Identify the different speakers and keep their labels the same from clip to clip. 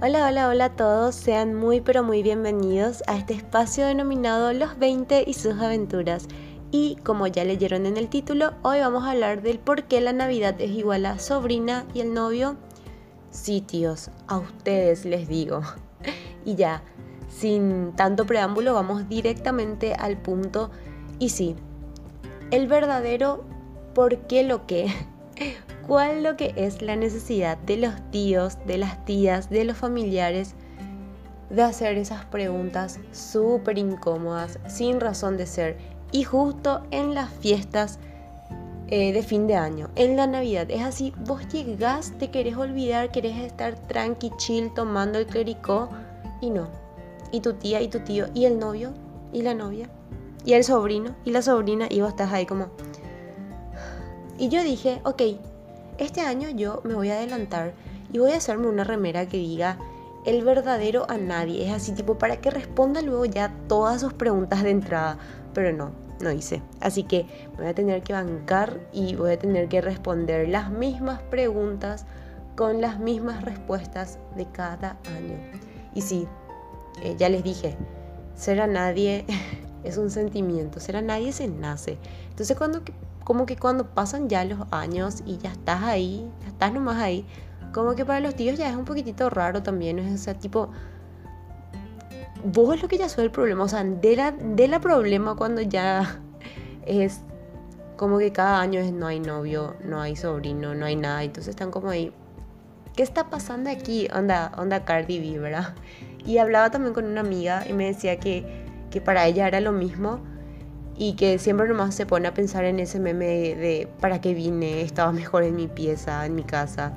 Speaker 1: Hola, hola, hola a todos, sean muy pero muy bienvenidos a este espacio denominado Los 20 y sus aventuras. Y como ya leyeron en el título, hoy vamos a hablar del por qué la Navidad es igual a sobrina y el novio. Sí, tíos, a ustedes les digo. Y ya, sin tanto preámbulo, vamos directamente al punto. Y sí, el verdadero por qué lo que cuál lo que es la necesidad de los tíos, de las tías, de los familiares de hacer esas preguntas súper incómodas, sin razón de ser, y justo en las fiestas eh, de fin de año, en la Navidad. Es así, vos llegás, te querés olvidar, querés estar tranqui, chill, tomando el clericó, y no. Y tu tía y tu tío, y el novio, y la novia, y el sobrino, y la sobrina, y vos estás ahí como... Y yo dije, ok, este año yo me voy a adelantar y voy a hacerme una remera que diga el verdadero a nadie. Es así tipo para que responda luego ya todas sus preguntas de entrada. Pero no, no hice. Así que voy a tener que bancar y voy a tener que responder las mismas preguntas con las mismas respuestas de cada año. Y sí, eh, ya les dije, ser a nadie es un sentimiento, ser a nadie se nace. Entonces cuando como que cuando pasan ya los años y ya estás ahí, ya estás nomás ahí, como que para los tíos ya es un poquitito raro también, o sea, tipo, vos es lo que ya soy el problema, o sea, de la, de la problema cuando ya es como que cada año es no hay novio, no hay sobrino, no hay nada, entonces están como ahí, ¿qué está pasando aquí? Onda, onda Cardi B, ¿verdad? Y hablaba también con una amiga y me decía que, que para ella era lo mismo y que siempre nomás se pone a pensar en ese meme de, para qué vine, estaba mejor en mi pieza, en mi casa.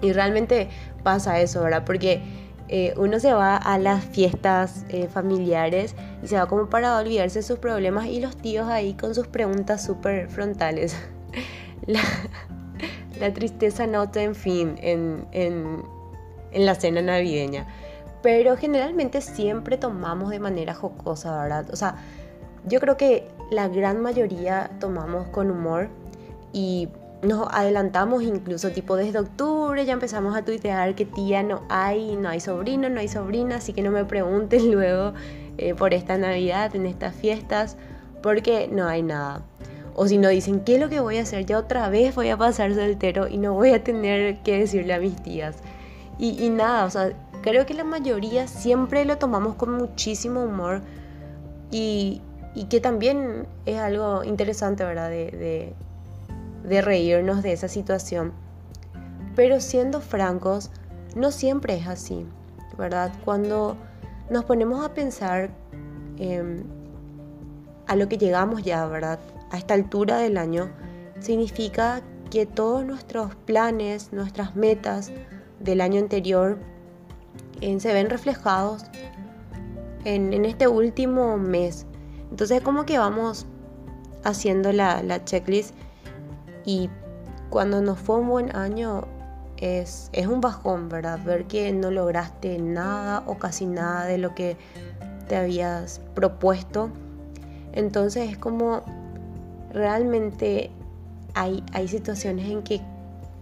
Speaker 1: Y realmente pasa eso, ¿verdad? Porque eh, uno se va a las fiestas eh, familiares y se va como para olvidarse de sus problemas y los tíos ahí con sus preguntas súper frontales. la, la, tristeza nota en fin en, en, en la cena navideña. Pero generalmente siempre tomamos de manera jocosa, ¿verdad? O sea, yo creo que la gran mayoría tomamos con humor y nos adelantamos incluso tipo desde octubre ya empezamos a tuitear que tía no hay, no hay sobrino, no hay sobrina, así que no me pregunten luego eh, por esta Navidad, en estas fiestas, porque no hay nada. O si no dicen, ¿qué es lo que voy a hacer? Ya otra vez voy a pasar soltero y no voy a tener que decirle a mis tías. Y, y nada, o sea, creo que la mayoría siempre lo tomamos con muchísimo humor y, y que también es algo interesante, ¿verdad? De, reírnos de esa situación. Pero siendo francos, no siempre es así, ¿verdad? Cuando nos ponemos a pensar em, a lo que llegamos ya, ¿verdad? A esta altura del año, significa que todos nuestros planes, nuestras metas del año anterior eh, se ven reflejados en, este último mes, entonces como que vamos haciendo la, checklist y cuando nos fue un buen año es, es, un bajón, ¿verdad? Ver que no lograste nada o casi nada de lo que te habías propuesto. Entonces es como realmente hay, hay situaciones en que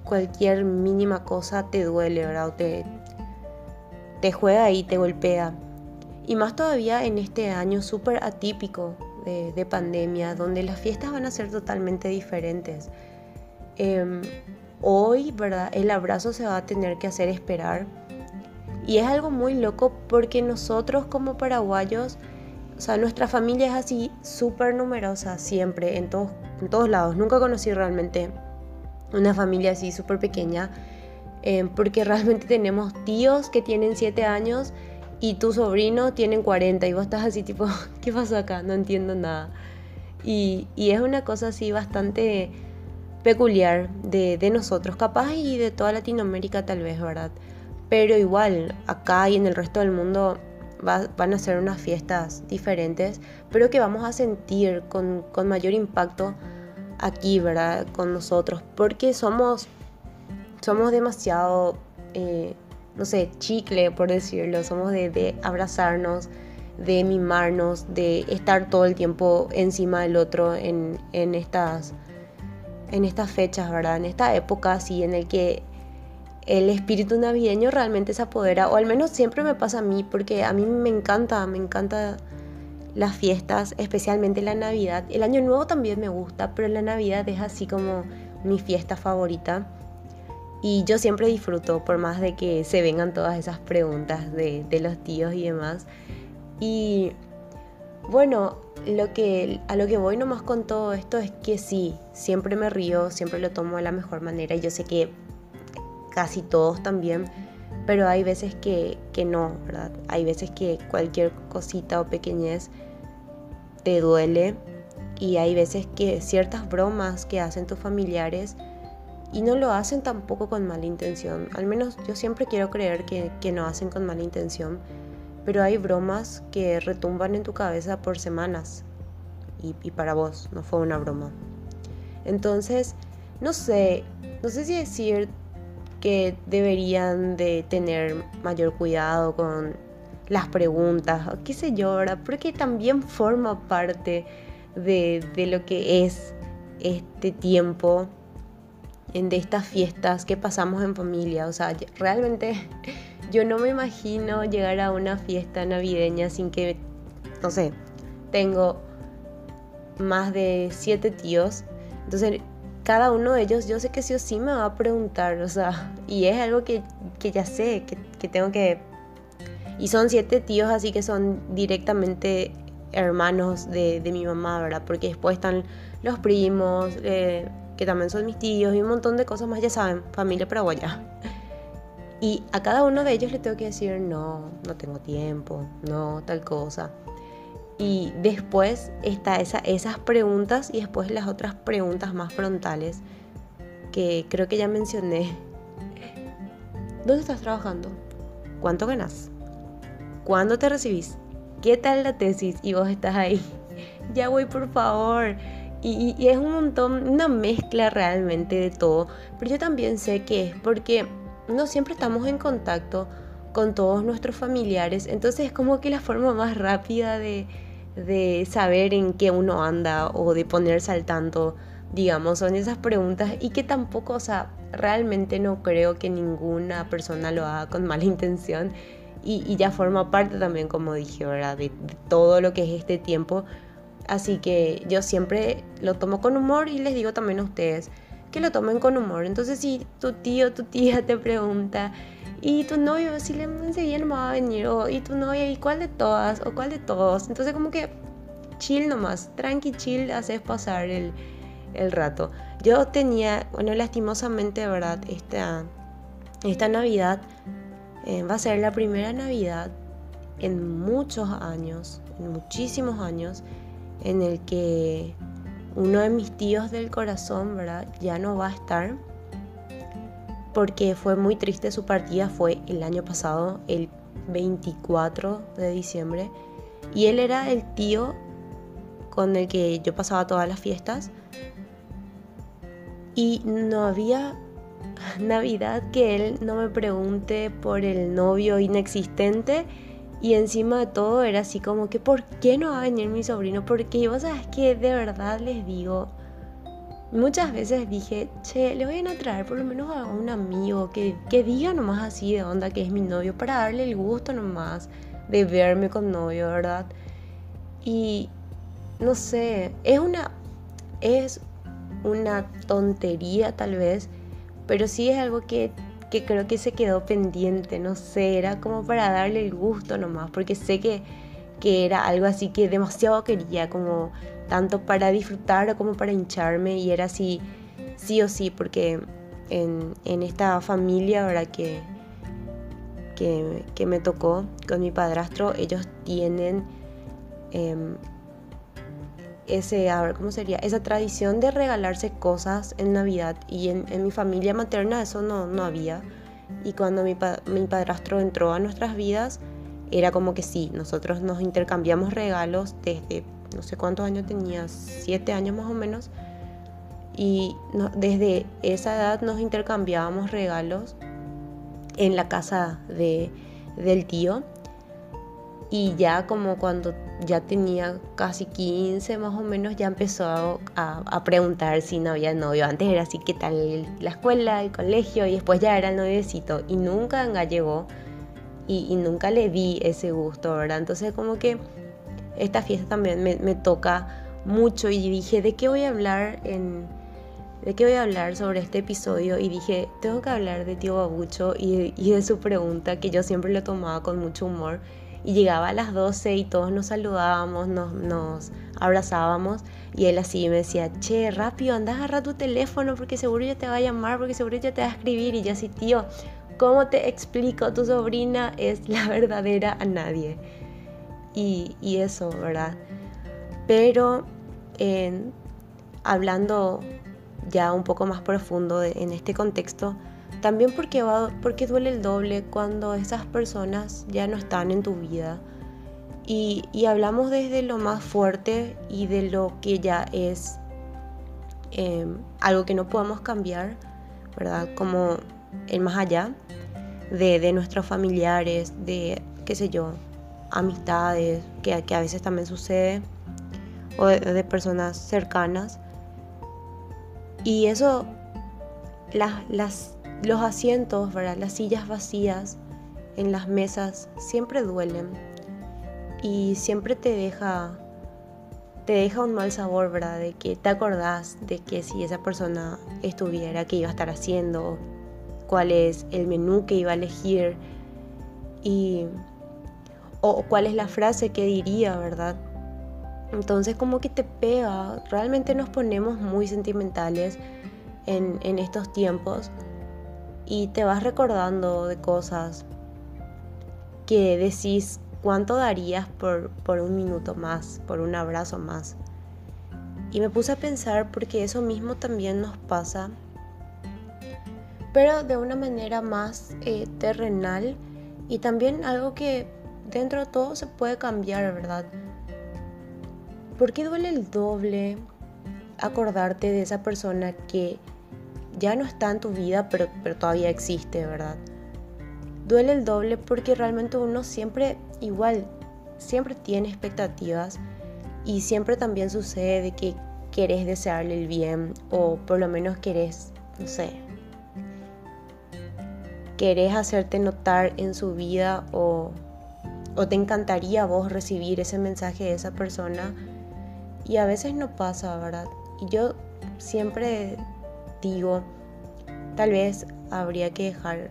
Speaker 1: cualquier mínima cosa te duele, ¿verdad? O te, te juega y te golpea. Y más todavía en este año súper atípico de, pandemia, donde las fiestas van a ser totalmente diferentes. Em, hoy, ¿verdad? El abrazo se va a tener que hacer esperar. Y es algo muy loco porque nosotros como paraguayos, o sea, nuestra familia es así súper numerosa siempre, en todos, en todos lados. Nunca conocí realmente una familia así súper pequeña, em, porque realmente tenemos tíos que tienen siete años y tu sobrino tiene 40 y vos estás así tipo, ¿qué pasó acá? No entiendo nada. Y, y es una cosa así bastante peculiar de, de, nosotros, capaz y de toda Latinoamérica tal vez, ¿verdad? Pero igual, acá y en el resto del mundo van a ser unas fiestas diferentes, pero que vamos a sentir con, con mayor impacto aquí, ¿verdad? Con nosotros, porque somos, somos demasiado... Eh, no sé, chicle, por decirlo, somos de, abrazarnos, de mimarnos, de estar todo el tiempo encima del otro en, estas, en estas fechas, ¿verdad? En esta época así en el que el espíritu navideño realmente se apodera, o al menos siempre me pasa a mí, porque a mí me encanta, me encanta las fiestas, especialmente la Navidad. El Año Nuevo también me gusta, pero la Navidad es así como mi fiesta favorita. Y yo siempre disfruto, por más de que se vengan todas esas preguntas de, los tíos y demás. Y bueno, lo que, a lo que voy nomás con todo esto es que sí, siempre me río, siempre lo tomo de la mejor manera. Y yo sé que casi todos también, pero hay veces que, que no, ¿verdad? Hay veces que cualquier cosita o pequeñez te duele y hay veces que ciertas bromas que hacen tus familiares y no lo hacen tampoco con mala intención, al menos yo siempre quiero creer que, que no hacen con mala intención, pero hay bromas que retumban en tu cabeza por semanas y, y para vos no fue una broma. Entonces, no sé, no sé si decir que deberían de tener mayor cuidado con las preguntas, o qué sé yo. Porque también forma parte de, de lo que es este tiempo, de estas fiestas que pasamos en familia. O sea, realmente yo no me imagino llegar a una fiesta navideña sin que, no sé, tengo más de siete tíos. Entonces cada uno de ellos yo sé que sí o sí me va a preguntar, o sea, y es algo que, ya sé, que, tengo que... Y son siete tíos, así que son directamente hermanos de, mi mamá, ¿verdad? Porque después están los primos, eh, que también son mis tíos, y un montón de cosas más, ya saben, familia paraguaya. Y a cada uno de ellos le tengo que decir, no, no tengo tiempo, no, tal cosa. Y después está esa, esas preguntas y después las otras preguntas más frontales que creo que ya mencioné. ¿Dónde estás trabajando? ¿Cuánto ganas? ¿Cuándo te recibís? ¿Qué tal la tesis? Y vos estás ahí. ya voy, por favor. Y, es un montón, una mezcla realmente de todo. Pero yo también sé que es porque no siempre estamos en contacto con todos nuestros familiares. Entonces es como que la forma más rápida de, de saber en qué uno anda o de ponerse al tanto, digamos, son esas preguntas y que tampoco, o sea, realmente no creo que ninguna persona lo haga con mala intención y, ya forma parte también, como dije, ¿verdad? De, todo lo que es este tiempo. Así que yo siempre lo tomo con humor y les digo también a ustedes que lo tomen con humor. Entonces si tu tío, tu tía te pregunta, y tu novio, si le enseguida no va a venir, o y tu novia, y cuál de todas, o cuál de todos. Entonces como que chill nomás, tranqui, chill, haces pasar el, el rato. Yo tenía, bueno, lastimosamente, ¿verdad? Esta, esta Navidad eh, va a ser la primera Navidad en muchos años, en muchísimos años, en el que uno de mis tíos del corazón, ¿verdad? Ya no va a estar porque fue muy triste su partida, fue el año pasado, el 24 de diciembre, y él era el tío con el que yo pasaba todas las fiestas, y no había Navidad que él no me pregunte por el novio inexistente, y encima de todo era así como que, ¿por qué no va a venir mi sobrino? Porque vos sabes que de verdad les digo, Muchas veces dije, che, le voy a traer por lo menos a un amigo que, que diga nomás así de onda que es mi novio para darle el gusto nomás de verme con novio, ¿verdad? Y no sé, es una, es una tontería tal vez, pero sí es algo que, que creo que se quedó pendiente, no sé, era como para darle el gusto nomás, porque sé que, que era algo así que demasiado quería, como tanto para disfrutar como para hincharme y era así, sí o sí, porque en, esta familia ahora que, que, me tocó con mi padrastro, ellos tienen em, ese, a ver, ¿cómo sería? Esa tradición de regalarse cosas en Navidad y en, mi familia materna eso no, no había. Y cuando mi, mi padrastro entró a nuestras vidas, era como que sí, nosotros nos intercambiamos regalos desde no sé cuántos años tenía, siete años más o menos. Y desde esa edad nos intercambiábamos regalos en la casa de, del tío. Y ya como cuando ya tenía casi 15 más o menos, ya empezó a, preguntar si no había novio. Antes era así, ¿qué tal la escuela, el colegio? Y después ya era el noviecito. Y nunca llegó y, y, nunca le vi ese gusto, ¿verdad? Entonces como que esta fiesta también me, toca mucho y dije, ¿de qué voy a hablar en ¿de qué voy a hablar sobre este episodio? Y dije, tengo que hablar de tío Babucho y, de su pregunta que yo siempre le tomaba con mucho humor. Y llegaba a las 12 y todos nos saludábamos, nos, nos abrazábamos y él así me decía, che, rápido, anda a agarrar tu teléfono porque seguro ya te va a llamar, porque seguro ya te va a escribir. Y yo así, tío, ¿cómo te explico? Tu sobrina es la verdadera a nadie. Y, y eso, ¿verdad? Pero hablando ya un poco más profundo en este contexto, también porque, va, porque duele el doble cuando esas personas ya no están en tu vida. Y, hablamos desde lo más fuerte y de lo que ya es em, algo que no podemos cambiar, ¿verdad? Como el más allá de, nuestros familiares, de, qué sé yo, amistades, que, que a veces también sucede, o de personas cercanas. Y eso, las, los asientos, ¿verdad? las sillas vacías en las mesas siempre duelen y siempre te deja te deja un mal sabor, ¿verdad? De que te acordás de que si esa persona estuviera, qué iba a estar haciendo, cuál es el menú que iba a elegir y o cuál es la frase que diría, ¿verdad? Entonces como que te pega, realmente nos ponemos muy sentimentales en, estos tiempos y te vas recordando de cosas que decís cuánto darías por, por un minuto más, por un abrazo más. Y me puse a pensar porque eso mismo también nos pasa, pero de una manera más eh, terrenal y también algo que dentro de todo se puede cambiar, ¿verdad? ¿Por qué duele el doble acordarte de esa persona que ya no está en tu vida, pero, pero todavía existe, ¿verdad? Duele el doble porque realmente uno siempre, igual, siempre tiene expectativas y siempre también sucede que querés desearle el bien o por lo menos querés, no sé, querés hacerte notar en su vida o, o te encantaría vos recibir ese mensaje de esa persona y a veces no pasa, ¿verdad? Y yo siempre digo, tal vez habría que dejar,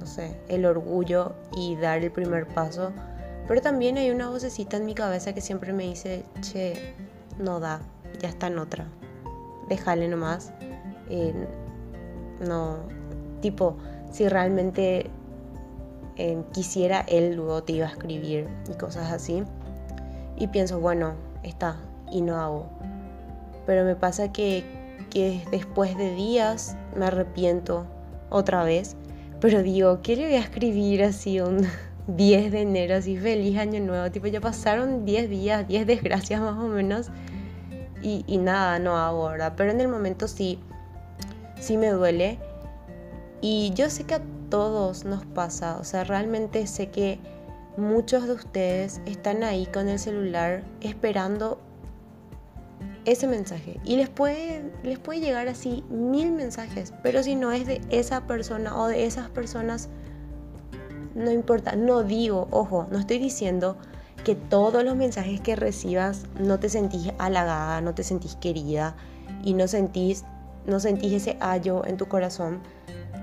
Speaker 1: no sé, el orgullo y dar el primer paso. Pero también hay una vocecita en mi cabeza que siempre me dice, che, no da, ya está en otra. Déjale nomás. Eh, no, tipo, si realmente eh, quisiera, él luego te iba a escribir y cosas así. Y pienso, bueno, está, y no hago. Pero me pasa que, que después de días me arrepiento otra vez. Pero digo, ¿qué le voy a escribir así un 10 de enero, así feliz año nuevo? Tipo, ya pasaron 10 días, 10 desgracias más o menos. Y, y nada, no ¿verdad? Pero en el momento sí, sí me duele. Y yo sé que a todos nos pasa, o sea, realmente sé que muchos de ustedes están ahí con el celular esperando ese mensaje. Y les puede, les puede llegar así mil mensajes, pero si no es de esa persona o de esas personas, no importa. No digo, ojo, no estoy diciendo que todos los mensajes que recibas no te sentís halagada, no te sentís querida y no sentís, no sentís ese hallo en tu corazón,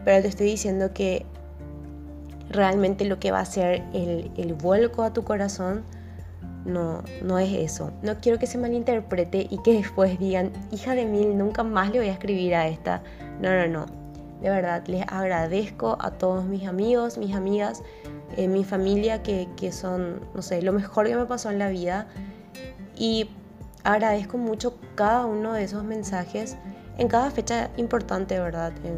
Speaker 1: pero te estoy diciendo que realmente lo que va a ser el, el vuelco a tu corazón no, no es eso. No quiero que se malinterprete y que después digan, hija de mil, nunca más le voy a escribir a esta. No, no, no. De verdad, les agradezco a todos mis amigos, mis amigas, eh, mi familia, que, que son, no sé, lo mejor que me pasó en la vida. Y agradezco mucho cada uno de esos mensajes en cada fecha importante, ¿verdad? En,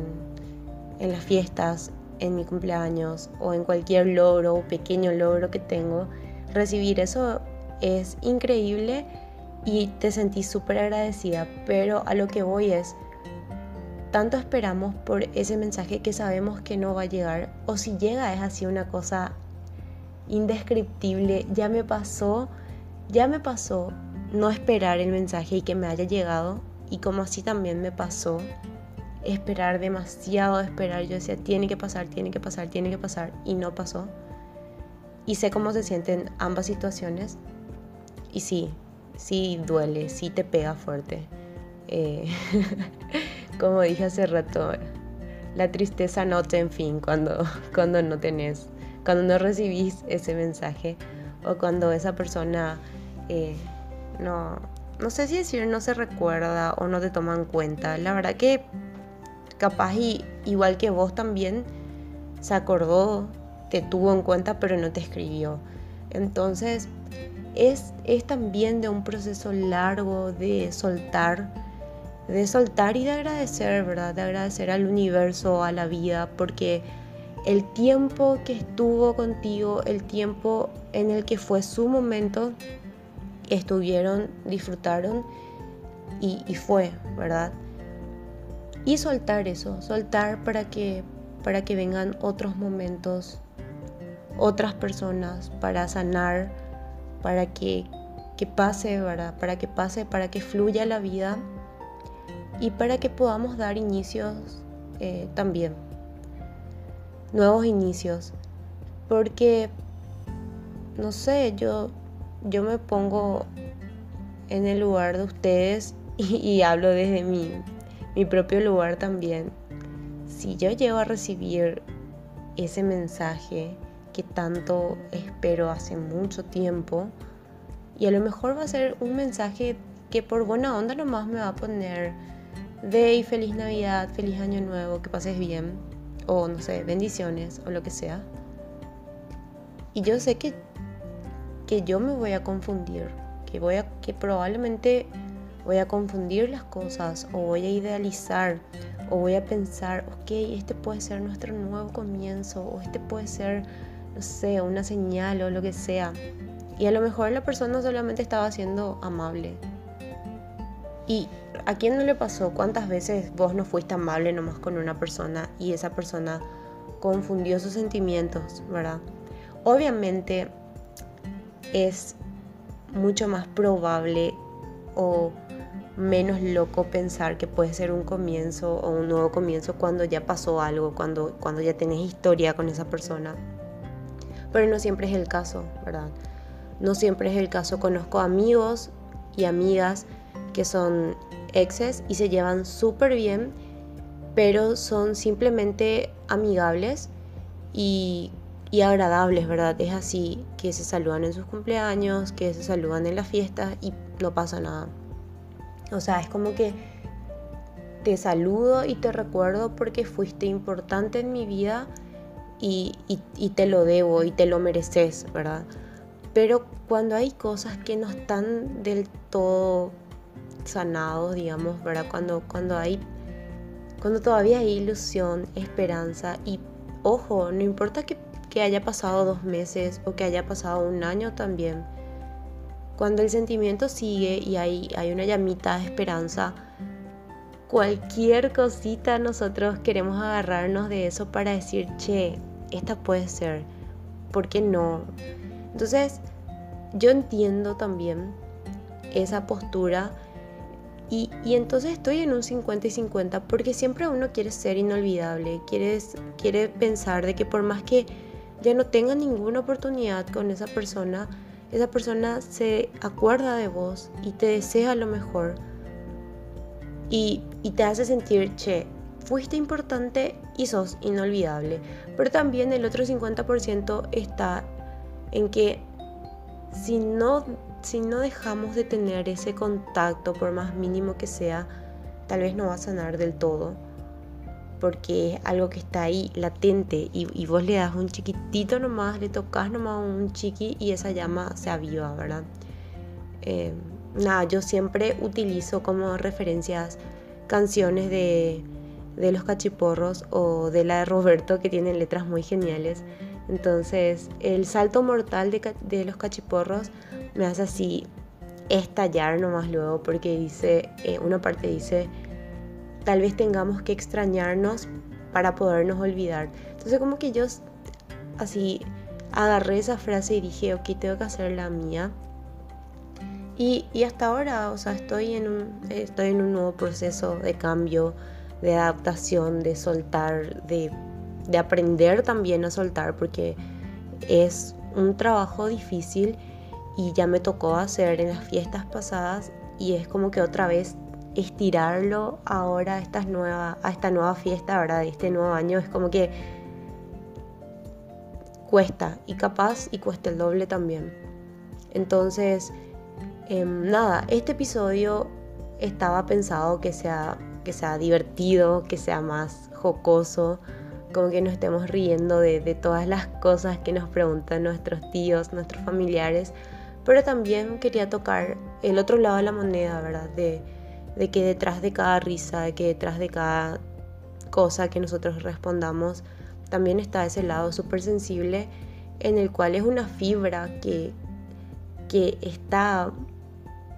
Speaker 1: en las fiestas, en mi cumpleaños o en cualquier logro o pequeño logro que tengo. Recibir eso es increíble y te sentís súper agradecida, pero a lo que voy es, tanto esperamos por ese mensaje que sabemos que no va a llegar, o si llega es así una cosa indescriptible, ya me pasó ya me pasó no esperar el mensaje y que me haya llegado y como así también me pasó esperar demasiado, esperar. Yo decía, tiene que pasar, tiene que pasar, tiene que pasar y no pasó. Y sé cómo se sienten ambas situaciones y sí, sí duele, sí te pega fuerte. Eh, como dije hace rato, la tristeza no te en fin cuando, cuando no tenés, cuando no recibís ese mensaje o cuando esa persona eh, no, no sé si decir no se recuerda o no te toma en cuenta. La verdad que capaz y igual que vos también se acordó, te tuvo en cuenta, pero no te escribió. Entonces es, es también de un proceso largo de soltar, de soltar y de agradecer, ¿verdad? De agradecer al universo, a la vida, porque el tiempo que estuvo contigo, el tiempo en el que fue su momento, estuvieron, disfrutaron y, fue, ¿verdad? Y soltar eso, soltar para que, para que vengan otros momentos, otras personas, para sanar, para que, pase, ¿verdad? Para que pase, para que fluya la vida y para que podamos dar inicios eh, también, nuevos inicios. Porque, no sé, yo yo me pongo en el lugar de ustedes y, hablo desde mi, mi propio lugar también. Si yo llego a recibir ese mensaje que tanto espero hace mucho tiempo, y a lo mejor va a ser un mensaje que por buena onda nomás me va a poner de feliz Navidad, feliz Año Nuevo, que pases bien, o no sé, bendiciones o lo que sea. Y yo sé que que yo me voy a confundir, que, voy a, que probablemente voy a confundir las cosas o voy a idealizar o voy a pensar, ok, este puede ser nuestro nuevo comienzo o este puede ser, no sé, una señal o lo que sea. Y a lo mejor la persona solamente estaba siendo amable. ¿Y a quién no le pasó? ¿Cuántas veces vos no fuiste amable nomás con una persona y esa persona confundió sus sentimientos, verdad? Obviamente es mucho más probable o menos loco pensar que puede ser un comienzo o un nuevo comienzo cuando ya pasó algo, cuando, cuando ya tenés historia con esa persona. Pero no siempre es el caso, ¿verdad? No siempre es el caso. Conozco amigos y amigas que son exes y se llevan súper bien, pero son simplemente amigables y y agradables, ¿verdad? Es así que se saludan en sus cumpleaños, que se saludan en las fiestas y no pasa nada. O sea, es como que te saludo y te recuerdo porque fuiste importante en mi vida y, te lo debo y te lo mereces, ¿verdad? Pero cuando hay cosas que no están del todo sanados, digamos, ¿verdad? Cuando, cuando hay, cuando todavía hay ilusión, esperanza y ojo, no importa que que haya pasado dos meses o que haya pasado un año también. Cuando el sentimiento sigue y hay, hay una llamita de esperanza, cualquier cosita nosotros queremos agarrarnos de eso para decir, che, esta puede ser, ¿por qué no? Entonces, yo entiendo también esa postura y, y, entonces estoy en un 50 y 50 porque siempre uno quiere ser inolvidable, quiere, quiere pensar de que por más que ya no tenga ninguna oportunidad con esa persona, esa persona se acuerda de vos y te desea lo mejor. Y, te hace sentir, che, fuiste importante y sos inolvidable. Pero también el otro 50% está en que si no, si no dejamos de tener ese contacto, por más mínimo que sea, tal vez no va a sanar del todo porque es algo que está ahí latente y, vos le das un chiquitito nomás, le tocas nomás un chiqui y esa llama se aviva, ¿verdad? Eh, nada, yo siempre utilizo como referencias canciones de, los cachiporros o de la de Roberto que tienen letras muy geniales. Entonces, el salto mortal de, los cachiporros me hace así estallar nomás luego porque dice, eh, una parte dice, tal vez tengamos que extrañarnos para podernos olvidar. Entonces como que yo así agarré esa frase y dije, ok, tengo que hacer la mía. Y, hasta ahora, o sea, estoy en, un, estoy en un nuevo proceso de cambio, de adaptación, de soltar, de, de aprender también a soltar, porque es un trabajo difícil y ya me tocó hacer en las fiestas pasadas y es como que otra vez estirarlo ahora a, esta nueva, a esta nueva fiesta, ¿verdad? De este nuevo año, es como que cuesta y capaz y cuesta el doble también. Entonces, em, nada, este episodio estaba pensado que sea, que sea divertido, que sea más jocoso, como que nos estemos riendo de, de todas las cosas que nos preguntan nuestros tíos, nuestros familiares, pero también quería tocar el otro lado de la moneda, ¿verdad? De, de que detrás de cada risa, de que detrás de cada cosa que nosotros respondamos, también está ese lado súper sensible en el cual es una fibra que, que está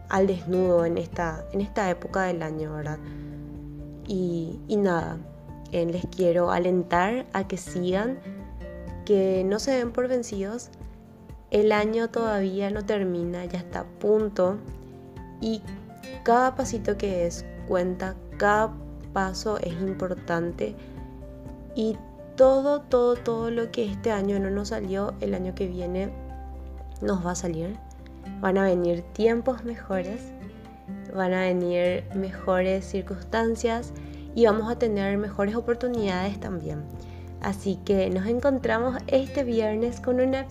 Speaker 1: al desnudo en esta, en esta época del año, ¿verdad? Y, y nada, eh, les quiero alentar a que sigan, que no se den por vencidos. El año todavía no termina, ya está a punto. Y cada pasito que es cuenta, cada paso es importante. Y todo, todo, todo lo que este año no nos salió, el año que viene nos va a salir. Van a venir tiempos mejores, van a venir mejores circunstancias y vamos a tener mejores oportunidades también. Así que nos encontramos este viernes con una,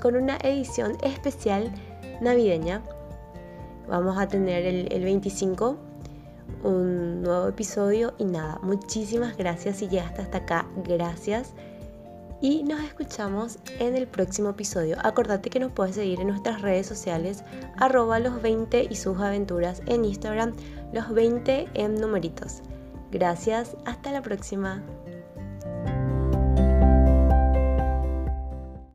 Speaker 1: con una edición especial navideña. Vamos a tener el, el 25 un nuevo episodio y nada, muchísimas gracias si llegaste hasta acá, gracias. Y nos escuchamos en el próximo episodio. Acordate que nos puedes seguir en nuestras redes sociales, arroba los 20 y sus aventuras en Instagram, los 20 en numeritos. Gracias, hasta la próxima.